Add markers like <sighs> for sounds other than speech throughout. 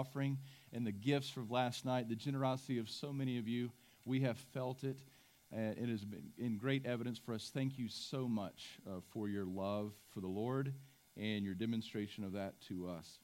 offering and the gifts from last night, the generosity of so many of you. We have felt it. and it has been in great evidence for us. Thank you so much uh, for your love for the Lord and your demonstration of that to us.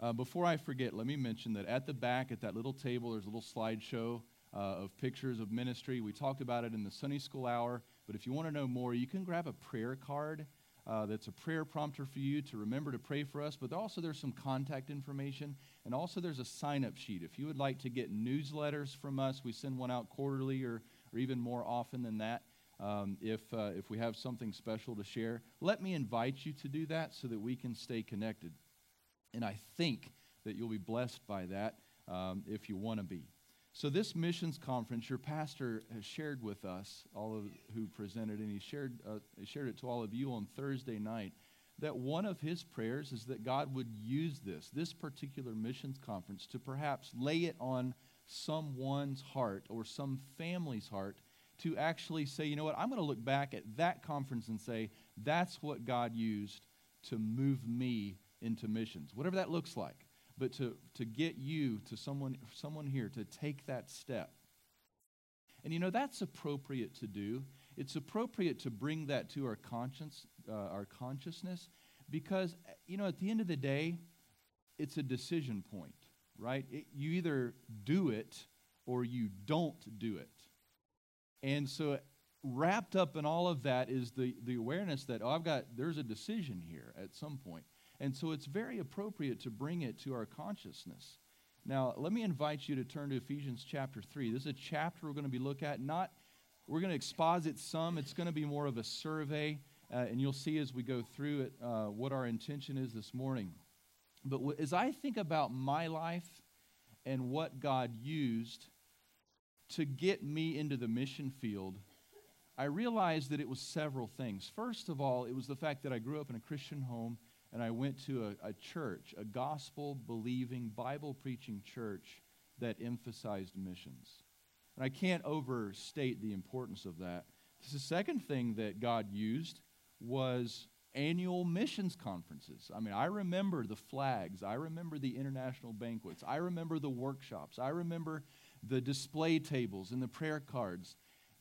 Uh, before I forget, let me mention that at the back, at that little table, there's a little slideshow uh, of pictures of ministry. We talked about it in the Sunday School Hour, but if you want to know more, you can grab a prayer card uh, that's a prayer prompter for you to remember to pray for us. But also, there's some contact information, and also there's a sign up sheet. If you would like to get newsletters from us, we send one out quarterly or, or even more often than that. Um, if, uh, if we have something special to share, let me invite you to do that so that we can stay connected. And I think that you'll be blessed by that um, if you want to be. So, this missions conference, your pastor has shared with us, all of who presented, and he shared, uh, shared it to all of you on Thursday night, that one of his prayers is that God would use this, this particular missions conference, to perhaps lay it on someone's heart or some family's heart to actually say, you know what, I'm going to look back at that conference and say, that's what God used to move me into missions, whatever that looks like but to, to get you to someone, someone here to take that step. And you know, that's appropriate to do. It's appropriate to bring that to our conscience, uh, our consciousness, because, you know, at the end of the day, it's a decision point, right? It, you either do it or you don't do it. And so, wrapped up in all of that is the, the awareness that, oh, I've got, there's a decision here at some point. And so it's very appropriate to bring it to our consciousness. Now, let me invite you to turn to Ephesians chapter 3. This is a chapter we're going to be looking at. Not, we're going to exposit some. It's going to be more of a survey, uh, and you'll see as we go through it uh, what our intention is this morning. But w- as I think about my life and what God used to get me into the mission field, I realized that it was several things. First of all, it was the fact that I grew up in a Christian home and I went to a, a church, a gospel believing, Bible preaching church that emphasized missions. And I can't overstate the importance of that. The second thing that God used was annual missions conferences. I mean, I remember the flags, I remember the international banquets, I remember the workshops, I remember the display tables and the prayer cards.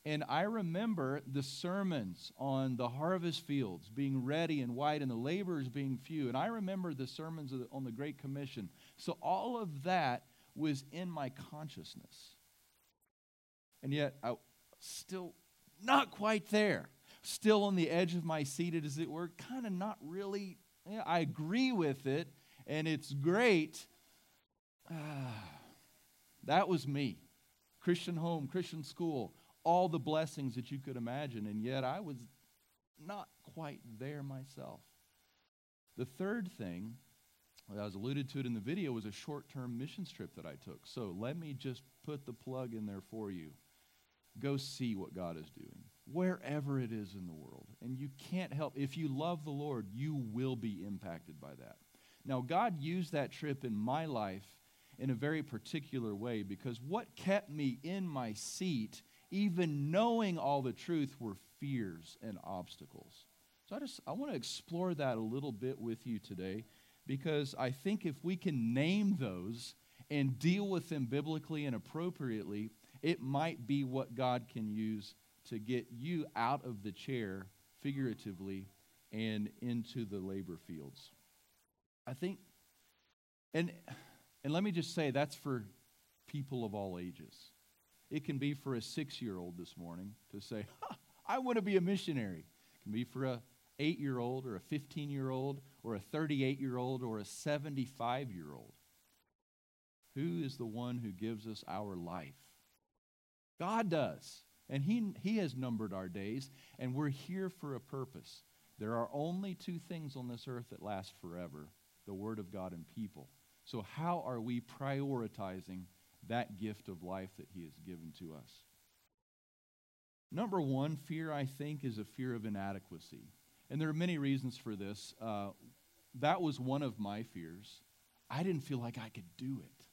And I remember the sermons on the harvest fields being ready and white and the laborers being few. And I remember the sermons on the Great Commission. So all of that was in my consciousness. And yet, I still not quite there. Still on the edge of my seat, as it were, kind of not really. Yeah, I agree with it, and it's great. Ah, <sighs> that was me. Christian home, Christian school, all the blessings that you could imagine, and yet I was not quite there myself. The third thing, I was alluded to it in the video, was a short term mission trip that I took. So let me just put the plug in there for you. Go see what God is doing, wherever it is in the world. And you can't help, if you love the Lord, you will be impacted by that. Now, God used that trip in my life in a very particular way because what kept me in my seat even knowing all the truth, were fears and obstacles. So I just I want to explore that a little bit with you today because I think if we can name those and deal with them biblically and appropriately, it might be what God can use to get you out of the chair figuratively and into the labor fields. I think and and let me just say that's for people of all ages. It can be for a six year old this morning to say, I want to be a missionary. It can be for a eight year old or a 15 year old or a 38 year old or a 75 year old. Who is the one who gives us our life? God does. And he, he has numbered our days, and we're here for a purpose. There are only two things on this earth that last forever the Word of God and people. So, how are we prioritizing that gift of life that He has given to us. Number one, fear, I think, is a fear of inadequacy. And there are many reasons for this. Uh, that was one of my fears. I didn't feel like I could do it.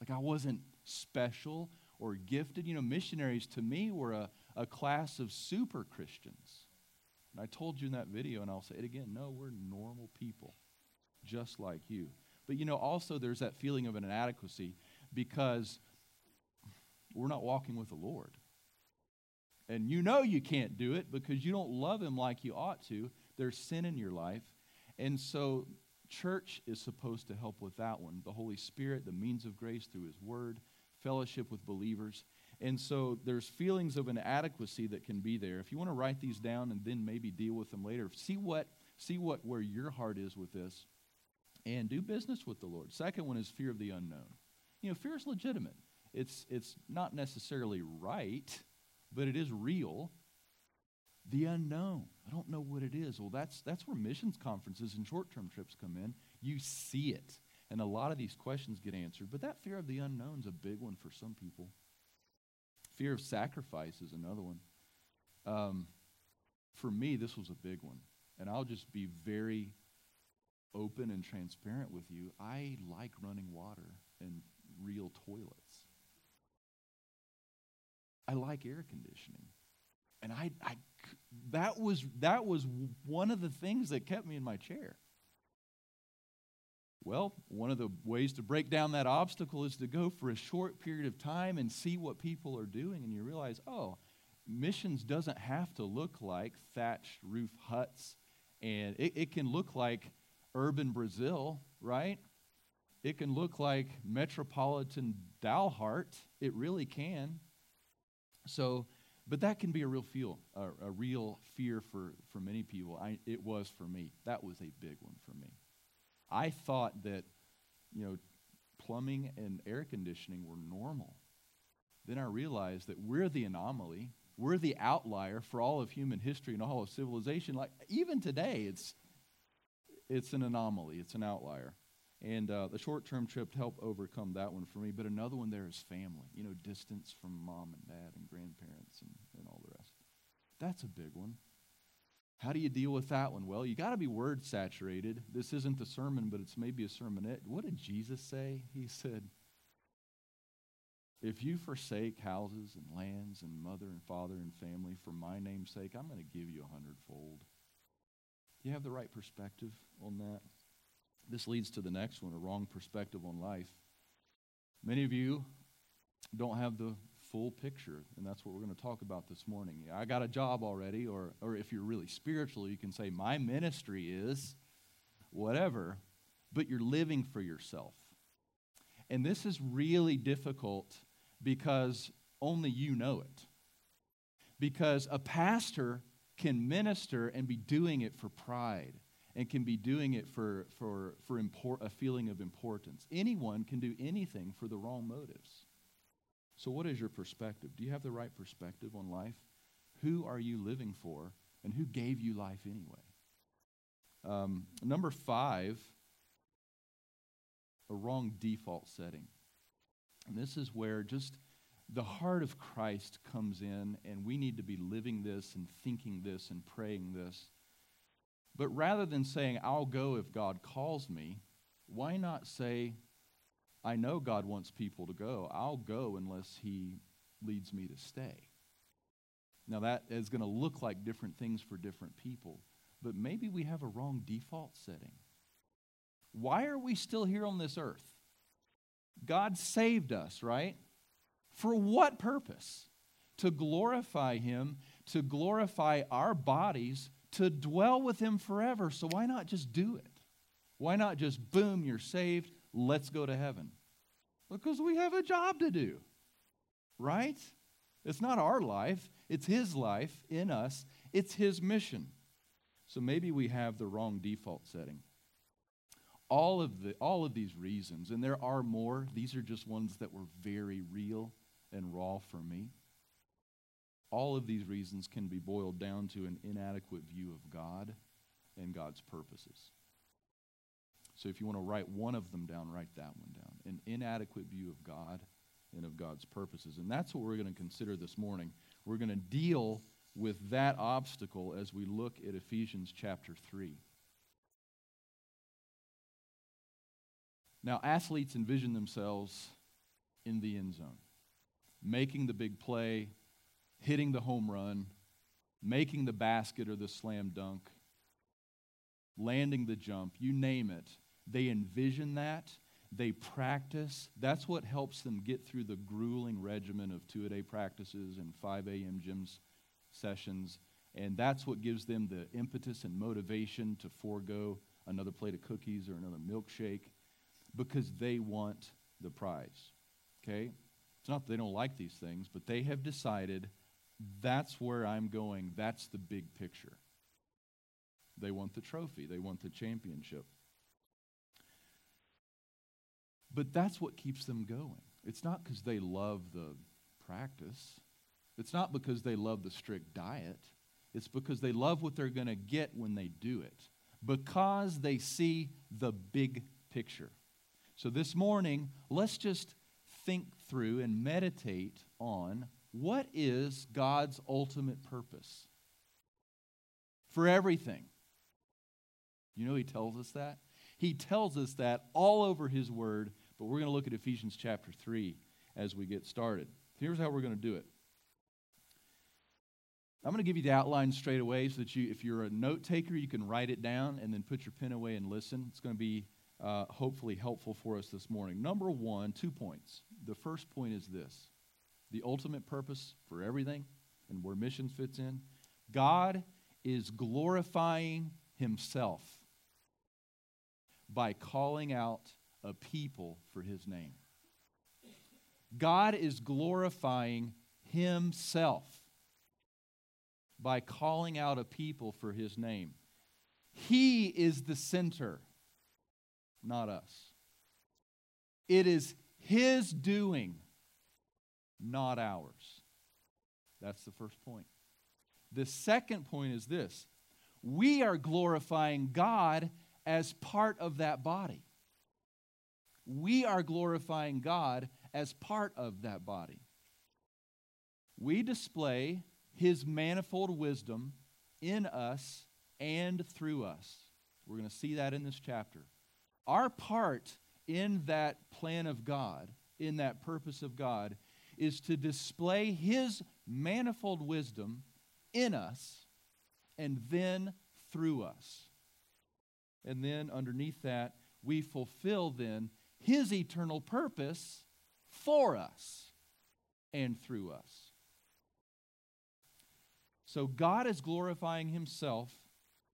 Like I wasn't special or gifted. You know, missionaries to me were a, a class of super Christians. And I told you in that video, and I'll say it again no, we're normal people, just like you. But you know, also there's that feeling of an inadequacy because we're not walking with the Lord. And you know you can't do it because you don't love Him like you ought to. There's sin in your life. And so, church is supposed to help with that one. The Holy Spirit, the means of grace through His Word, fellowship with believers. And so, there's feelings of inadequacy that can be there. If you want to write these down and then maybe deal with them later, see what, see what where your heart is with this and do business with the Lord. Second one is fear of the unknown. You know, fear is legitimate. It's, it's not necessarily right but it is real. The unknown. I don't know what it is. Well, that's, that's where missions conferences and short term trips come in. You see it. And a lot of these questions get answered. But that fear of the unknown is a big one for some people. Fear of sacrifice is another one. Um, for me, this was a big one. And I'll just be very open and transparent with you. I like running water and real toilets. I like air conditioning. And I, I, that, was, that was one of the things that kept me in my chair. Well, one of the ways to break down that obstacle is to go for a short period of time and see what people are doing, and you realize, oh, missions doesn't have to look like thatched roof huts, and it, it can look like urban Brazil, right? It can look like metropolitan Dalhart. It really can. So, but that can be a real feel, a, a real fear for, for many people. I, it was for me. That was a big one for me. I thought that, you know, plumbing and air conditioning were normal. Then I realized that we're the anomaly. We're the outlier for all of human history and all of civilization. Like even today, it's it's an anomaly. It's an outlier. And uh, the short term trip helped overcome that one for me. But another one there is family, you know, distance from mom and dad and grandparents and, and all the rest. That's a big one. How do you deal with that one? Well, you got to be word saturated. This isn't the sermon, but it's maybe a sermonette. What did Jesus say? He said, If you forsake houses and lands and mother and father and family for my name's sake, I'm going to give you a hundredfold. You have the right perspective on that? This leads to the next one a wrong perspective on life. Many of you don't have the full picture, and that's what we're going to talk about this morning. I got a job already, or, or if you're really spiritual, you can say, My ministry is whatever, but you're living for yourself. And this is really difficult because only you know it. Because a pastor can minister and be doing it for pride and can be doing it for, for, for import, a feeling of importance. Anyone can do anything for the wrong motives. So, what is your perspective? Do you have the right perspective on life? Who are you living for, and who gave you life anyway? Um, number five, a wrong default setting. And this is where just the heart of Christ comes in, and we need to be living this and thinking this and praying this but rather than saying, I'll go if God calls me, why not say, I know God wants people to go. I'll go unless He leads me to stay. Now, that is going to look like different things for different people, but maybe we have a wrong default setting. Why are we still here on this earth? God saved us, right? For what purpose? To glorify Him, to glorify our bodies to dwell with Him forever. So why not just do it? Why not just, boom, you're saved, let's go to heaven? Because we have a job to do, right? It's not our life, it's His life in us, it's His mission. So maybe we have the wrong default setting. All of, the, all of these reasons, and there are more, these are just ones that were very real and raw for me. All of these reasons can be boiled down to an inadequate view of God and God's purposes. So if you want to write one of them down, write that one down. An inadequate view of God and of God's purposes. And that's what we're going to consider this morning. We're going to deal with that obstacle as we look at Ephesians chapter 3. Now, athletes envision themselves in the end zone, making the big play, hitting the home run, making the basket or the slam dunk, landing the jump, you name it. They envision that. They practice. That's what helps them get through the grueling regimen of two a day practices and 5 a.m. gym sessions. And that's what gives them the impetus and motivation to forego another plate of cookies or another milkshake because they want the prize. Okay? It's not that they don't like these things, but they have decided that's where I'm going. That's the big picture. They want the trophy, they want the championship. But that's what keeps them going. It's not because they love the practice, it's not because they love the strict diet. It's because they love what they're going to get when they do it, because they see the big picture. So this morning, let's just think through and meditate on what is God's ultimate purpose for everything. You know, He tells us that? He tells us that all over His Word, but we're going to look at Ephesians chapter 3 as we get started. Here's how we're going to do it. I'm going to give you the outline straight away so that you, if you're a note taker, you can write it down and then put your pen away and listen. It's going to be uh, hopefully helpful for us this morning. Number one, two points. The first point is this the ultimate purpose for everything and where missions fits in. God is glorifying himself by calling out a people for his name. God is glorifying himself by calling out a people for his name. He is the center, not us. It is his doing, not ours. That's the first point. The second point is this we are glorifying God as part of that body. We are glorifying God as part of that body. We display his manifold wisdom in us and through us. We're going to see that in this chapter. Our part in that plan of God, in that purpose of God, is to display his manifold wisdom in us and then through us. And then underneath that, we fulfill then his eternal purpose for us and through us. So God is glorifying himself,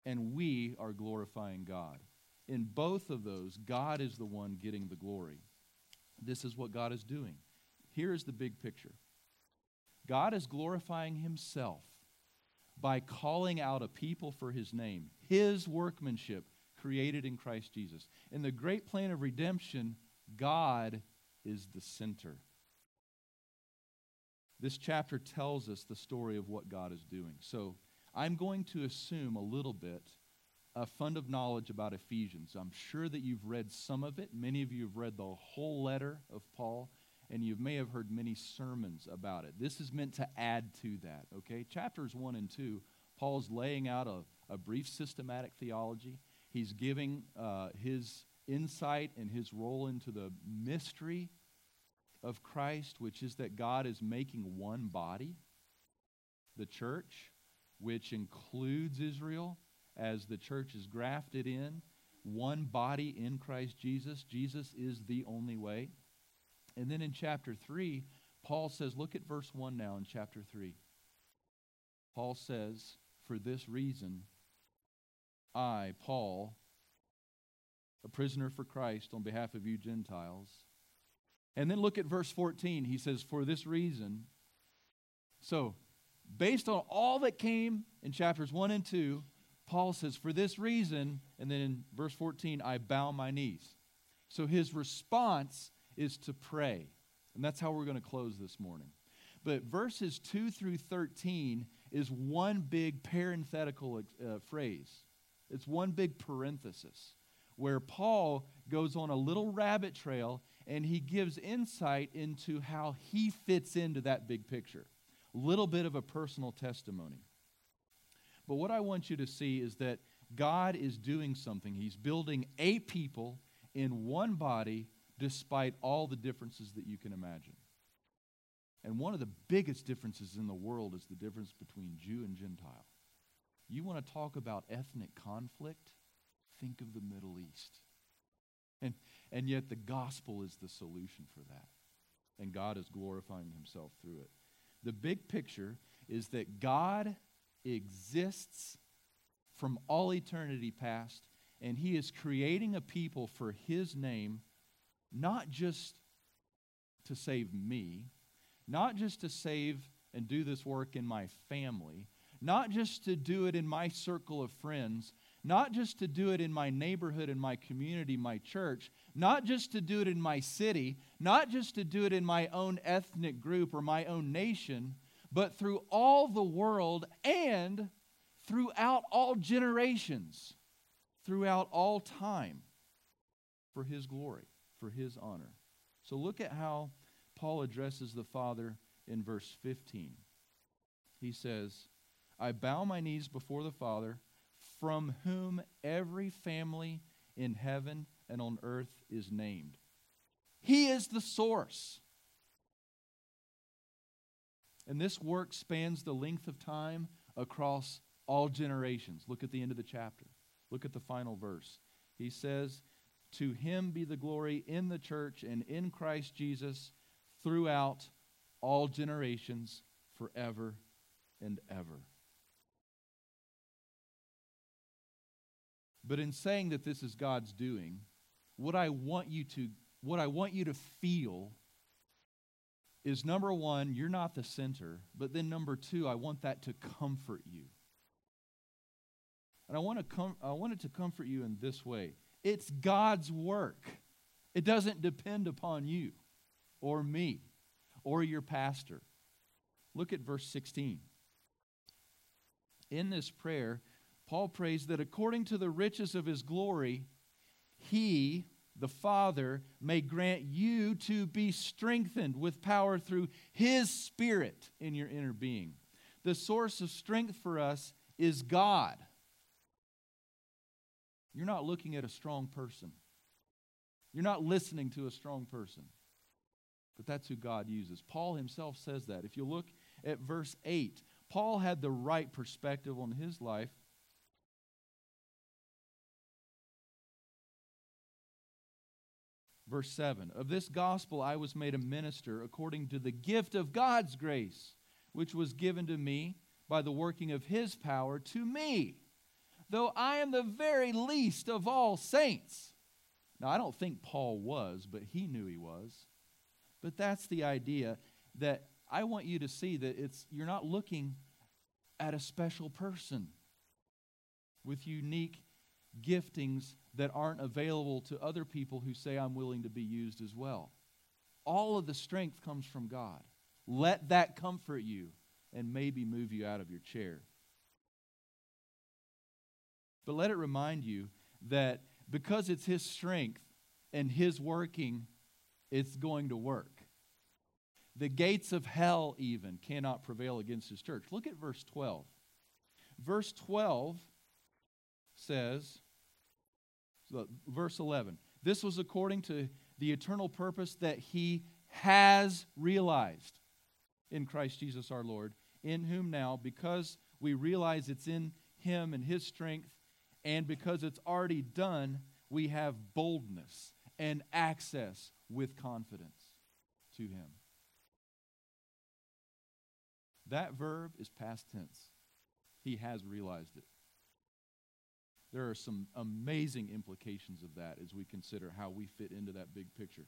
and we are glorifying God. In both of those, God is the one getting the glory. This is what God is doing. Here is the big picture God is glorifying himself by calling out a people for his name, his workmanship created in Christ Jesus. In the great plan of redemption, God is the center. This chapter tells us the story of what God is doing. So I'm going to assume a little bit a fund of knowledge about Ephesians. I'm sure that you've read some of it. Many of you have read the whole letter of Paul, and you may have heard many sermons about it. This is meant to add to that, okay? Chapters 1 and 2, Paul's laying out a, a brief systematic theology. He's giving uh, his insight and his role into the mystery of Christ, which is that God is making one body, the church, which includes Israel as the church is grafted in, one body in Christ Jesus. Jesus is the only way. And then in chapter 3, Paul says, look at verse 1 now in chapter 3. Paul says, For this reason, I, Paul, a prisoner for Christ on behalf of you Gentiles, and then look at verse 14. He says, For this reason. So, based on all that came in chapters 1 and 2, Paul says, For this reason, and then in verse 14, I bow my knees. So his response is to pray. And that's how we're going to close this morning. But verses 2 through 13 is one big parenthetical uh, phrase, it's one big parenthesis where Paul goes on a little rabbit trail and he gives insight into how he fits into that big picture. A little bit of a personal testimony. But what I want you to see is that God is doing something. He's building a people in one body despite all the differences that you can imagine. And one of the biggest differences in the world is the difference between Jew and Gentile. You want to talk about ethnic conflict? Think of the Middle East. And, and yet the gospel is the solution for that. And God is glorifying himself through it. The big picture is that God exists from all eternity past, and he is creating a people for his name, not just to save me, not just to save and do this work in my family, not just to do it in my circle of friends, not just to do it in my neighborhood, in my community, my church, not just to do it in my city, not just to do it in my own ethnic group or my own nation, but through all the world and throughout all generations, throughout all time, for His glory, for His honor. So look at how Paul addresses the Father in verse 15. He says, I bow my knees before the Father, from whom every family in heaven and on earth is named. He is the source. And this work spans the length of time across all generations. Look at the end of the chapter. Look at the final verse. He says, To him be the glory in the church and in Christ Jesus throughout all generations, forever and ever. But in saying that this is God's doing, what I want you to what I want you to feel is number 1, you're not the center, but then number 2, I want that to comfort you. And I want to com- I want it to comfort you in this way. It's God's work. It doesn't depend upon you or me or your pastor. Look at verse 16. In this prayer, Paul prays that according to the riches of his glory, he, the Father, may grant you to be strengthened with power through his Spirit in your inner being. The source of strength for us is God. You're not looking at a strong person. You're not listening to a strong person. But that's who God uses. Paul himself says that. If you look at verse 8, Paul had the right perspective on his life Verse 7 Of this gospel I was made a minister according to the gift of God's grace, which was given to me by the working of his power to me, though I am the very least of all saints. Now, I don't think Paul was, but he knew he was. But that's the idea that I want you to see that it's you're not looking at a special person with unique giftings that aren't available to other people who say, I'm willing to be used as well. All of the strength comes from God. Let that comfort you and maybe move you out of your chair. But let it remind you that because it's His strength and His working, it's going to work. The gates of hell, even, cannot prevail against His church. Look at verse 12. Verse 12 says, verse 11, this was according to the eternal purpose that he has realized in Christ Jesus our Lord, in whom now, because we realize it's in him and his strength, and because it's already done, we have boldness and access with confidence to him. That verb is past tense. He has realized it there are some amazing implications of that as we consider how we fit into that big picture.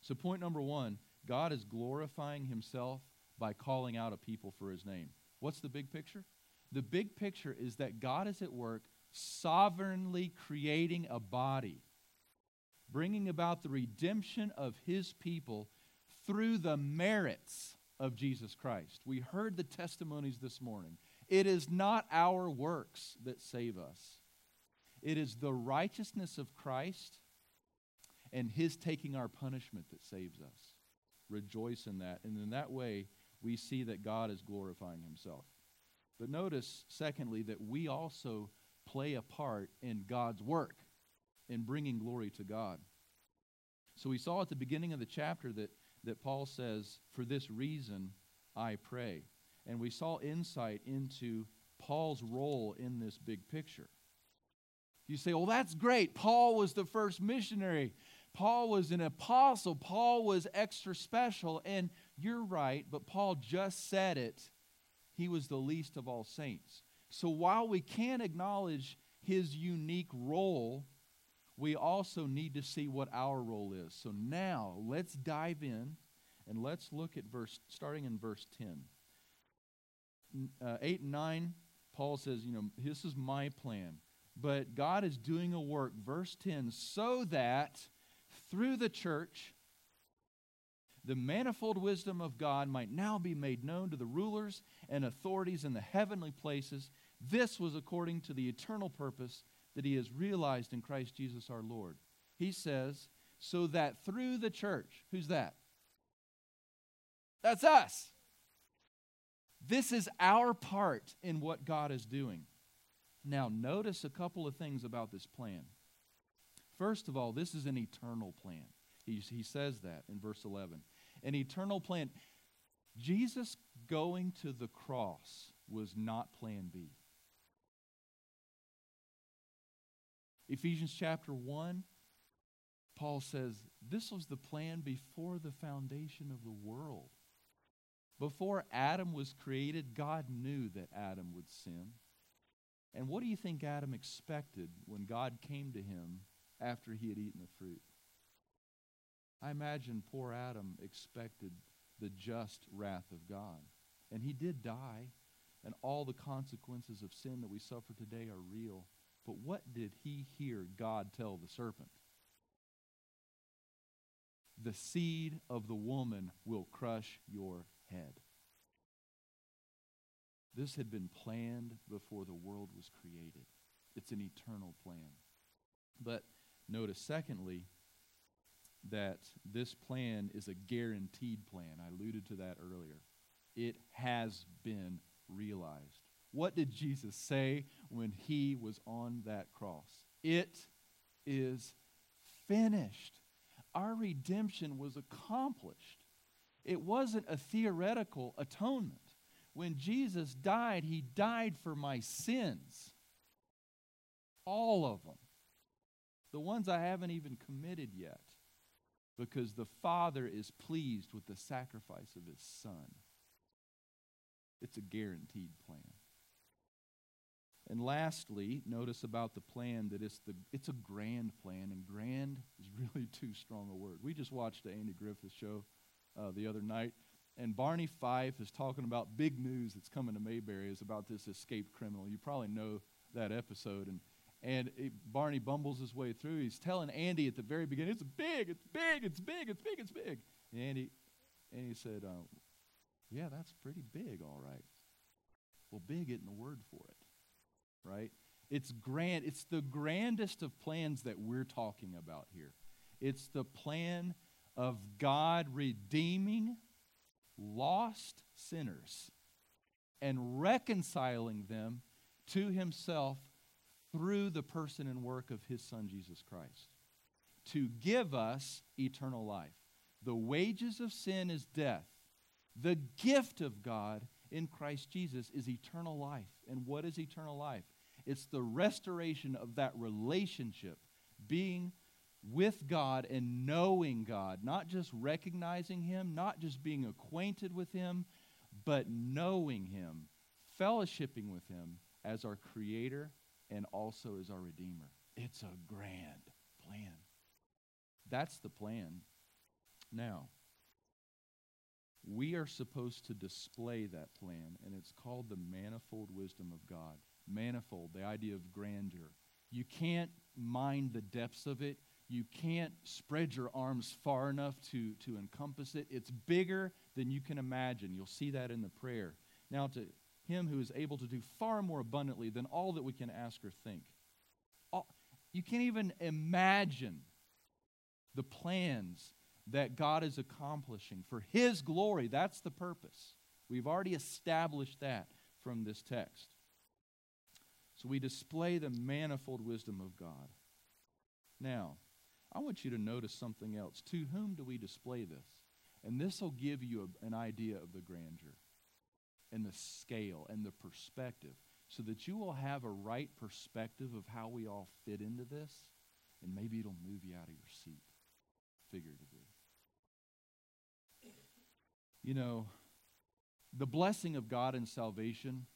So, point number one God is glorifying himself by calling out a people for his name. What's the big picture? The big picture is that God is at work sovereignly creating a body, bringing about the redemption of his people through the merits of Jesus Christ. We heard the testimonies this morning. It is not our works that save us, it is the righteousness of Christ and his taking our punishment that saves us. Rejoice in that. And in that way, we see that God is glorifying himself. But notice, secondly, that we also play a part in God's work in bringing glory to God. So we saw at the beginning of the chapter that, that Paul says, For this reason I pray and we saw insight into Paul's role in this big picture. You say, well, that's great. Paul was the first missionary. Paul was an apostle. Paul was extra special. And you're right, but Paul just said it. He was the least of all saints. So while we can acknowledge his unique role, we also need to see what our role is. So now let's dive in and let's look at verse, starting in verse 10. Uh, 8 and 9, Paul says, you know, this is my plan. But God is doing a work, verse 10, so that through the church, the manifold wisdom of God might now be made known to the rulers and authorities in the heavenly places. This was according to the eternal purpose that he has realized in Christ Jesus our Lord. He says, so that through the church, who's that? That's us. This is our part in what God is doing. Now, notice a couple of things about this plan. First of all, this is an eternal plan. He, he says that in verse 11. An eternal plan. Jesus going to the cross was not plan B. Ephesians chapter 1, Paul says, This was the plan before the foundation of the world. Before Adam was created, God knew that Adam would sin. And what do you think Adam expected when God came to him after he had eaten the fruit? I imagine poor Adam expected the just wrath of God. And he did die, and all the consequences of sin that we suffer today are real. But what did he hear God tell the serpent? The seed of the woman will crush your head. This had been planned before the world was created. It's an eternal plan. But notice, secondly, that this plan is a guaranteed plan. I alluded to that earlier. It has been realized. What did Jesus say when he was on that cross? It is finished. Our redemption was accomplished. It wasn't a theoretical atonement. When Jesus died, he died for my sins. All of them. The ones I haven't even committed yet. Because the Father is pleased with the sacrifice of his Son. It's a guaranteed plan. And lastly, notice about the plan that it's, the, it's a grand plan, and grand is <laughs> really too strong a word. We just watched the Andy Griffith show uh, the other night, and Barney Fife is talking about big news that's coming to Mayberry is about this escaped criminal. You probably know that episode, and and it, Barney bumbles his way through. He's telling Andy at the very beginning, "It's big, it's big, it's big, it's big, it's big." And Andy, Andy said, uh, "Yeah, that's pretty big, all right." Well, big isn't the word for it right? It's grand. It's the grandest of plans that we're talking about here. It's the plan of God redeeming lost sinners and reconciling them to himself through the person and work of his son Jesus Christ to give us eternal life. The wages of sin is death. The gift of God in Christ Jesus is eternal life. And what is eternal life? It's the restoration of that relationship, being with God and knowing God, not just recognizing Him, not just being acquainted with Him, but knowing Him, fellowshipping with Him as our Creator and also is our Redeemer. It's a grand plan. That's the plan. Now, we are supposed to display that plan, and it's called the manifold wisdom of God manifold, the idea of grandeur. You can't mind the depths of it. You can't spread your arms far enough to, to encompass it. It's bigger than you can imagine. You'll see that in the prayer. Now, to him who is able to do far more abundantly than all that we can ask or think. All, you can't even imagine the plans that God is accomplishing for His glory. That's the purpose. We've already established that from this text. So we display the manifold wisdom of God. Now, I want you to notice something else. To whom do we display this? And this will give you a, an idea of the grandeur and the scale and the perspective. so that you will have a right perspective of how we all fit into this, and maybe it'll move you out of your seat, figuratively. You know, the blessing of God in salvation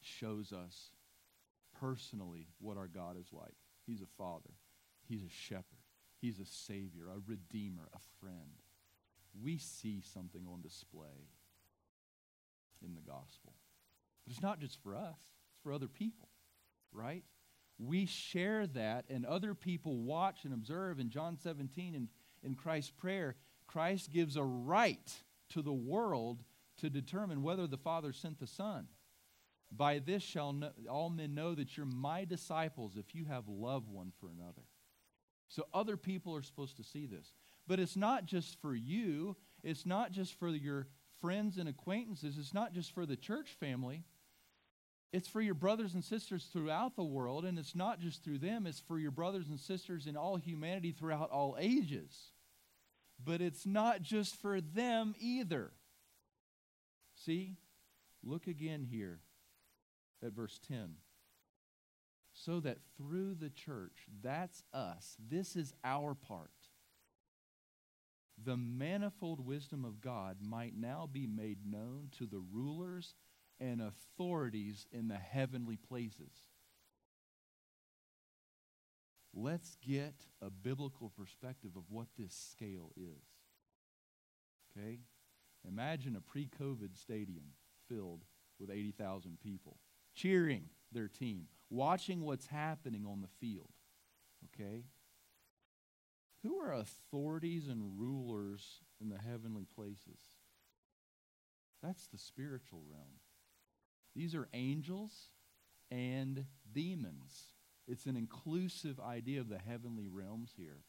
shows us personally what our God is like. He's a father, He's a shepherd, He's a savior, a redeemer, a friend. We see something on display in the gospel. But it's not just for us, it's for other people, right? We share that, and other people watch and observe. In John 17, in, in Christ's prayer, Christ gives a right to the world to determine whether the Father sent the Son. By this shall know, all men know that you're my disciples if you have love one for another. So other people are supposed to see this. But it's not just for you, it's not just for your friends and acquaintances, it's not just for the church family. It's for your brothers and sisters throughout the world, and it's not just through them, it's for your brothers and sisters in all humanity throughout all ages. But it's not just for them either. See? Look again here at verse 10. So that through the church, that's us, this is our part, the manifold wisdom of God might now be made known to the rulers and authorities in the heavenly places. Let's get a biblical perspective of what this scale is. Okay? Imagine a pre COVID stadium filled with 80,000 people cheering their team, watching what's happening on the field. Okay? Who are authorities and rulers in the heavenly places? That's the spiritual realm. These are angels and demons. It's an inclusive idea of the heavenly realms here.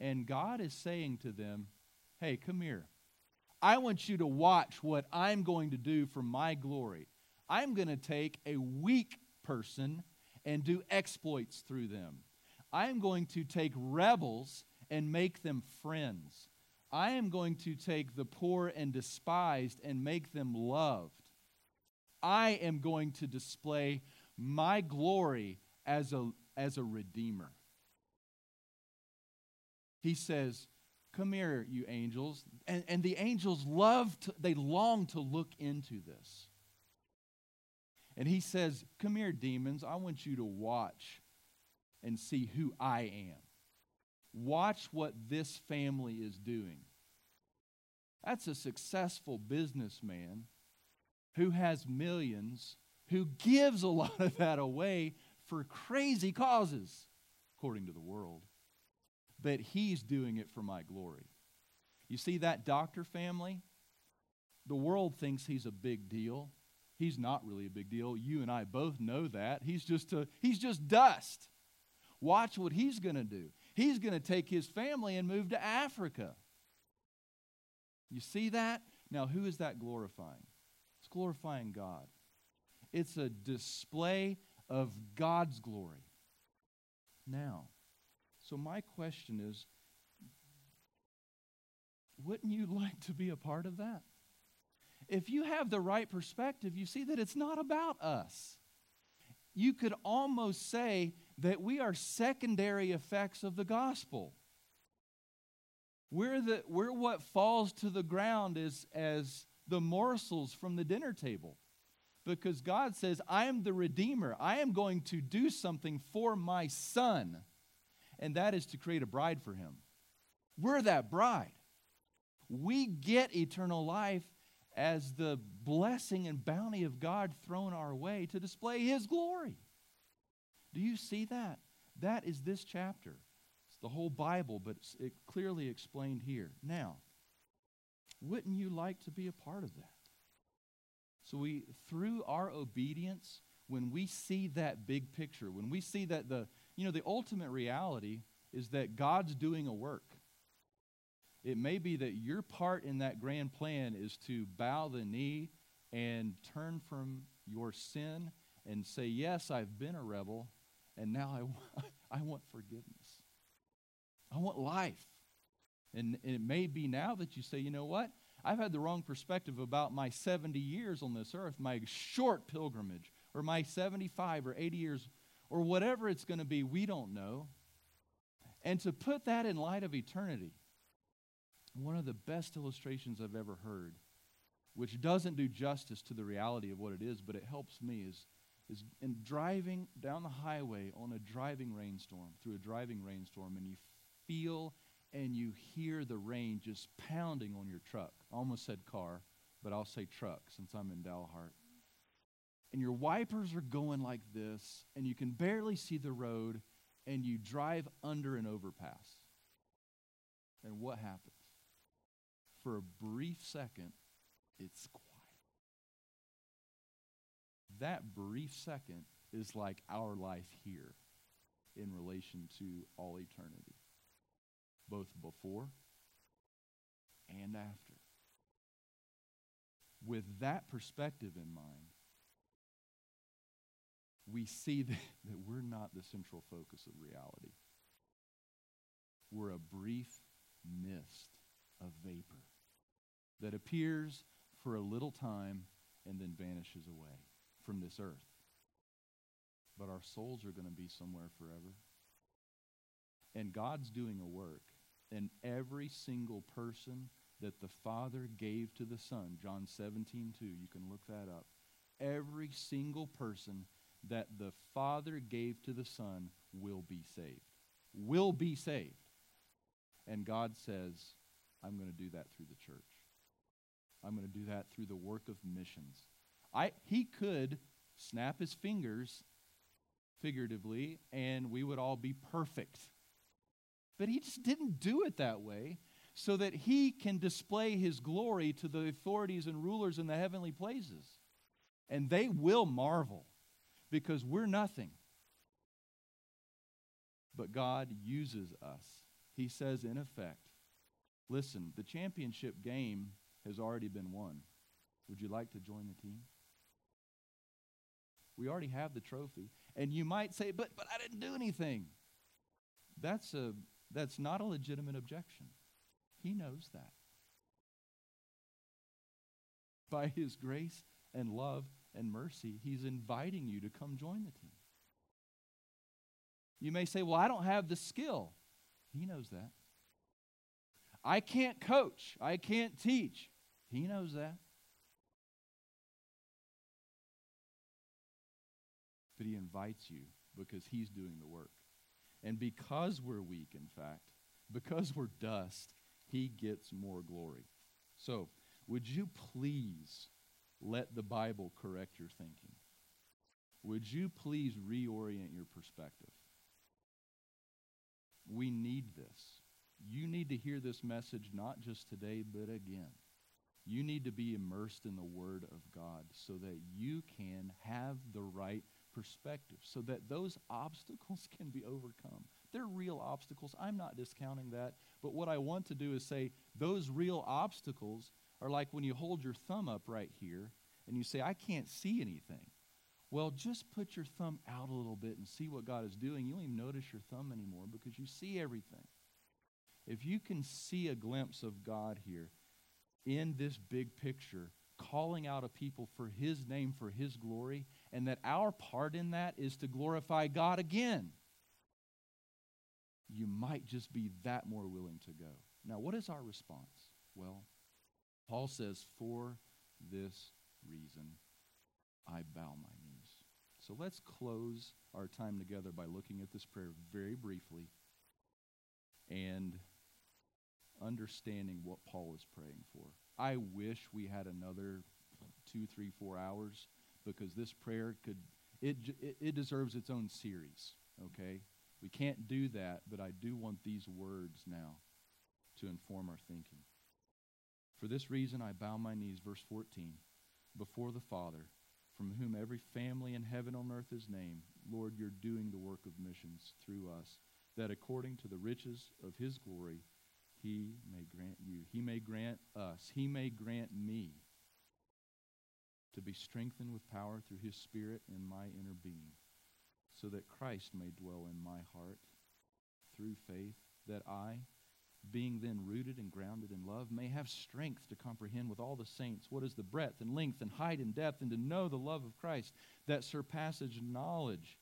And God is saying to them, hey, come here. I want you to watch what I'm going to do for my glory. I'm going to take a weak person and do exploits through them. I'm going to take rebels and make them friends. I am going to take the poor and despised and make them loved. I am going to display my glory as a, as a redeemer. He says, Come here, you angels. And, and the angels love, to, they long to look into this. And he says, Come here, demons. I want you to watch and see who I am. Watch what this family is doing. That's a successful businessman who has millions, who gives a <laughs> lot of that away for crazy causes, according to the world. But he's doing it for my glory. You see that doctor family? The world thinks he's a big deal. He's not really a big deal. You and I both know that. He's just a, he's just dust. Watch what he's going to do. He's going to take his family and move to Africa. You see that? Now, who is that glorifying? It's glorifying God. It's a display of God's glory. Now, so my question is wouldn't you <laughs> like to be a part of that? If you have the right perspective, you see that it's not about us. You could almost say that we are secondary effects of the gospel. We're, the, we're what falls to the ground as, as the morsels from the dinner table. Because God says, I am the Redeemer. I am going to do something for my son, and that is to create a bride for him. We're that bride. We get eternal life as the blessing and bounty of God thrown our way to display his glory. Do you see that? That is this chapter. It's the whole Bible, but it's it clearly explained here. Now, wouldn't you like to be a part of that? So we through our obedience, when we see that big picture, when we see that the you know the ultimate reality is that God's doing a work. It may be that your part in that grand plan is to bow the knee and turn from your sin and say, Yes, I've been a rebel, and now I, <laughs> I want forgiveness. I want life. And, and it may be now that you say, you know what? I've had the wrong perspective about my 70 years on this earth, my short pilgrimage, or my 75 or 80 years or whatever it's going to be, we don't know. And to put that in light of eternity, one of the best illustrations I've ever heard, which doesn't do justice to the reality of what it is, but it helps me, is, is in driving down the highway on a driving rainstorm, through a driving rainstorm, and you feel and you hear the rain just pounding on your truck. I almost said car, but I'll say truck since I'm in Dalhart. And your wipers are going like this, and you can barely see the road, and you drive under an overpass. And what happens? For a brief second, it's. That brief second is like our life here in relation to all eternity both before and after. With that perspective in mind, we see <laughs> that, that we're not the central focus of reality. We're a brief mist of vapor that appears for a little time and then vanishes away from this earth. But our souls are going to be somewhere forever. And God's doing a work and every single person that the Father gave to the Son, John 17, 2, you can look that up. Every single person that the Father gave to the Son will be saved. Will be saved. And God says, I'm going to do that through the church. I'm going to do that through the work of missions. I, he could snap his fingers, figuratively, and we would all be perfect. But he just didn't do it that way so that he can display his glory to the authorities and rulers in the heavenly places. And they will marvel because we're nothing. But God uses us. He says, in effect, listen, the championship game has already been won. Would you like to join the team? We already have the trophy. And you might say, but, but I didn't do anything. That's a that's not a legitimate objection. He knows that. By his grace and love and mercy, he's inviting you to come join the team. You may say, Well, I don't have the skill. He knows that. I can't coach. I can't teach. He knows that. But he invites you because he's doing the work. And because we're weak, in fact, because we're dust, he gets more glory. So, would you please let the Bible correct your thinking? Would you please reorient your perspective? We need this. You need to hear this message not just today, but again. You need to be immersed in the Word of God so that you can have the right perspective so that those obstacles <laughs> can be overcome. They're real obstacles. I'm not discounting that. But what I want to do is say those real obstacles are like when you hold your thumb up right here and you say, I can't see anything. Well, just put your thumb out a little bit and see what God is doing. You don't even notice your thumb anymore because you see everything. If you can see a glimpse of God here in this big picture, calling out a people for his name, for his glory, and that our part in that is to glorify God again. You might just be that more willing to go. Now, what is our response? Well, Paul says, For this reason, I bow my knees. So let's close our time together by looking at this prayer very briefly and understanding what Paul is praying for. I wish we had another two, three, four hours because this prayer could, it, it, it deserves its own series, okay? We can't do that, but I do want these words now to inform our thinking. For this reason, I bow my knees, verse 14, before the Father, from whom every family in heaven on earth is named. Lord, you're doing the work of missions through us, that according to the riches of his glory, he may grant you, he may grant us, he may grant me to be strengthened with power through his Spirit in my inner being, so that Christ may dwell in my heart through faith, that I, being then rooted and grounded in love, may have strength to comprehend with all the saints what is the breadth and length and height and depth, and to know the love of Christ that surpasses knowledge,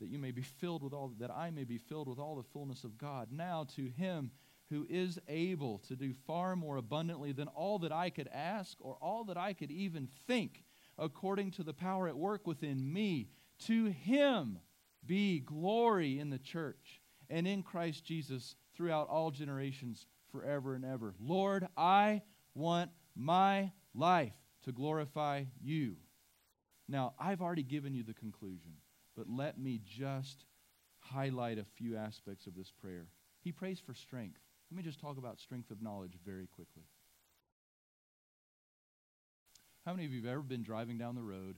that you may be filled with all, that I may be filled with all the fullness of God. Now to him who is able to do far more abundantly than all that I could ask or all that I could even think, according to the power at work within me, to him be glory in the church and in Christ Jesus throughout all generations, forever and ever. Lord, I want my life to glorify you. Now, I've already given you the conclusion, but let me just highlight a few aspects of this prayer. He prays for strength. Let me just talk about strength of knowledge very quickly. How many of you have ever been driving down the road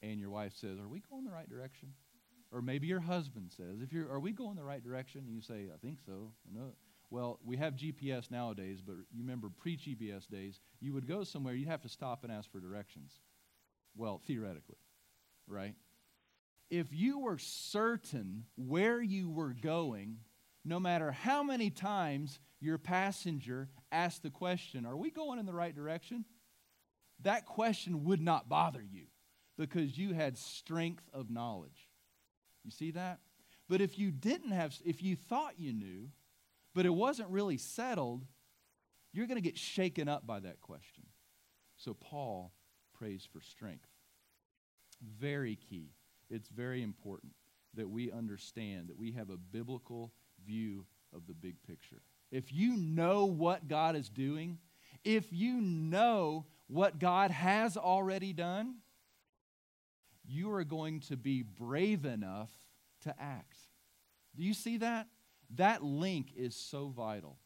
and your wife says, Are we going the right direction? Or maybe your husband says, if you're, are we going the right direction? And you say, I think so. Well, we have GPS nowadays, but you remember pre-GPS days, you would go somewhere, you'd have to stop and ask for directions. Well, theoretically, right? If you were certain where you were going, no matter how many times your passenger asked the question, Are we going in the right direction? That question would not bother you because you had strength of knowledge. You see that? But if you didn't have, if you thought you knew, but it wasn't really settled, you're going to get shaken up by that question. So Paul prays for strength. Very key. It's very important that we understand that we have a biblical view of the big picture. If you know what God is doing, if you know what God has already done, you are going to be brave enough to act. Do you see that? That link is so vital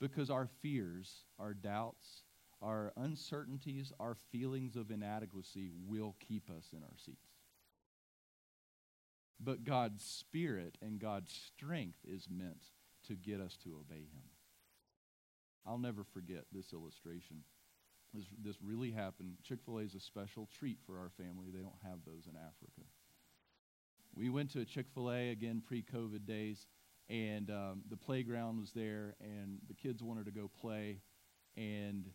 because our fears, our doubts, our uncertainties, our feelings of inadequacy will keep us in our seats. But God's Spirit and God's strength is meant to get us to obey Him. I'll never forget this illustration. This, this really happened. Chick fil A is a special treat for our family. They don't have those in Africa. We went to a Chick fil A again pre COVID days, and um, the playground was there, and the kids wanted to go play, and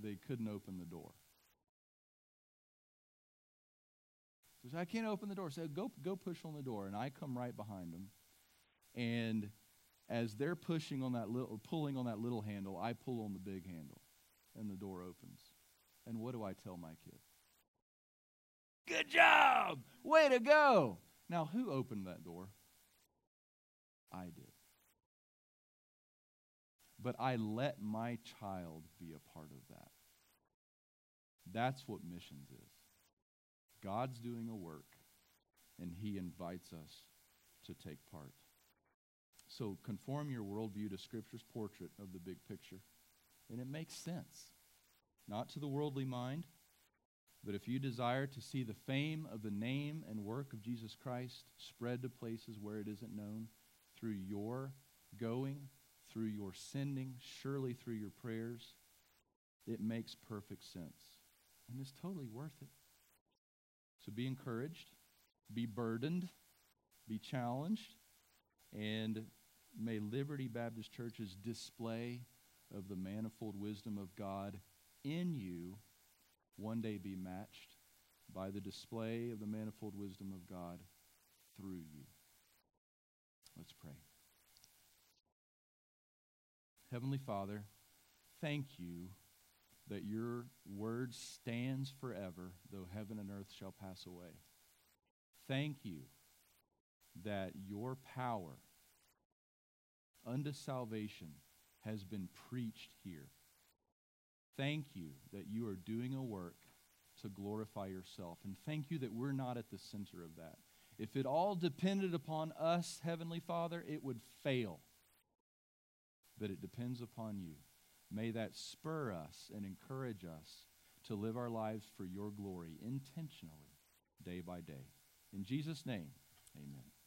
they couldn't open the door. So I can't open the door. So go, go push on the door. And I come right behind them. And as they're pushing on that little, pulling on that little handle, I pull on the big handle and the door opens. And what do I tell my kid? Good job! Way to go! Now, who opened that door? I did. But I let my child be a part of that. That's what missions is. God's doing a work, and He invites us to take part. So conform your worldview to Scripture's portrait of the big picture and it makes sense. Not to the worldly mind, but if you desire to see the fame of the name and work of Jesus Christ spread to places where it isn't known through your going, through your sending, surely through your prayers, it makes perfect sense. And it's totally worth it. So be encouraged, be burdened, be challenged, and may Liberty Baptist Church's display of the manifold wisdom of God in you one day be matched by the display of the manifold wisdom of God through you. Let's pray. Heavenly Father, thank you that your word stands forever, though heaven and earth shall pass away. Thank you that your power unto salvation has been preached here. Thank you that you are doing a work to glorify yourself. And thank you that we're not at the center of that. If it all depended upon us, Heavenly Father, it would fail. But it depends upon you. May that spur us and encourage us to live our lives for your glory intentionally, day by day. In Jesus' name, amen.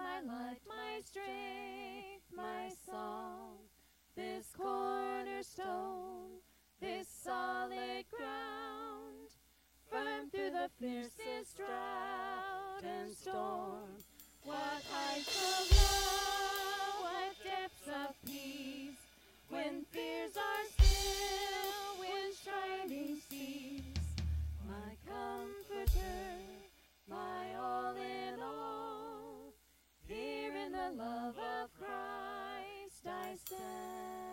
my life, my strength, my song. This cornerstone, this solid ground, firm through the fiercest drought and storm. What heights of love, what depths of peace, when fears are still, when shining cease. My comforter, my all in all love of Christ I send.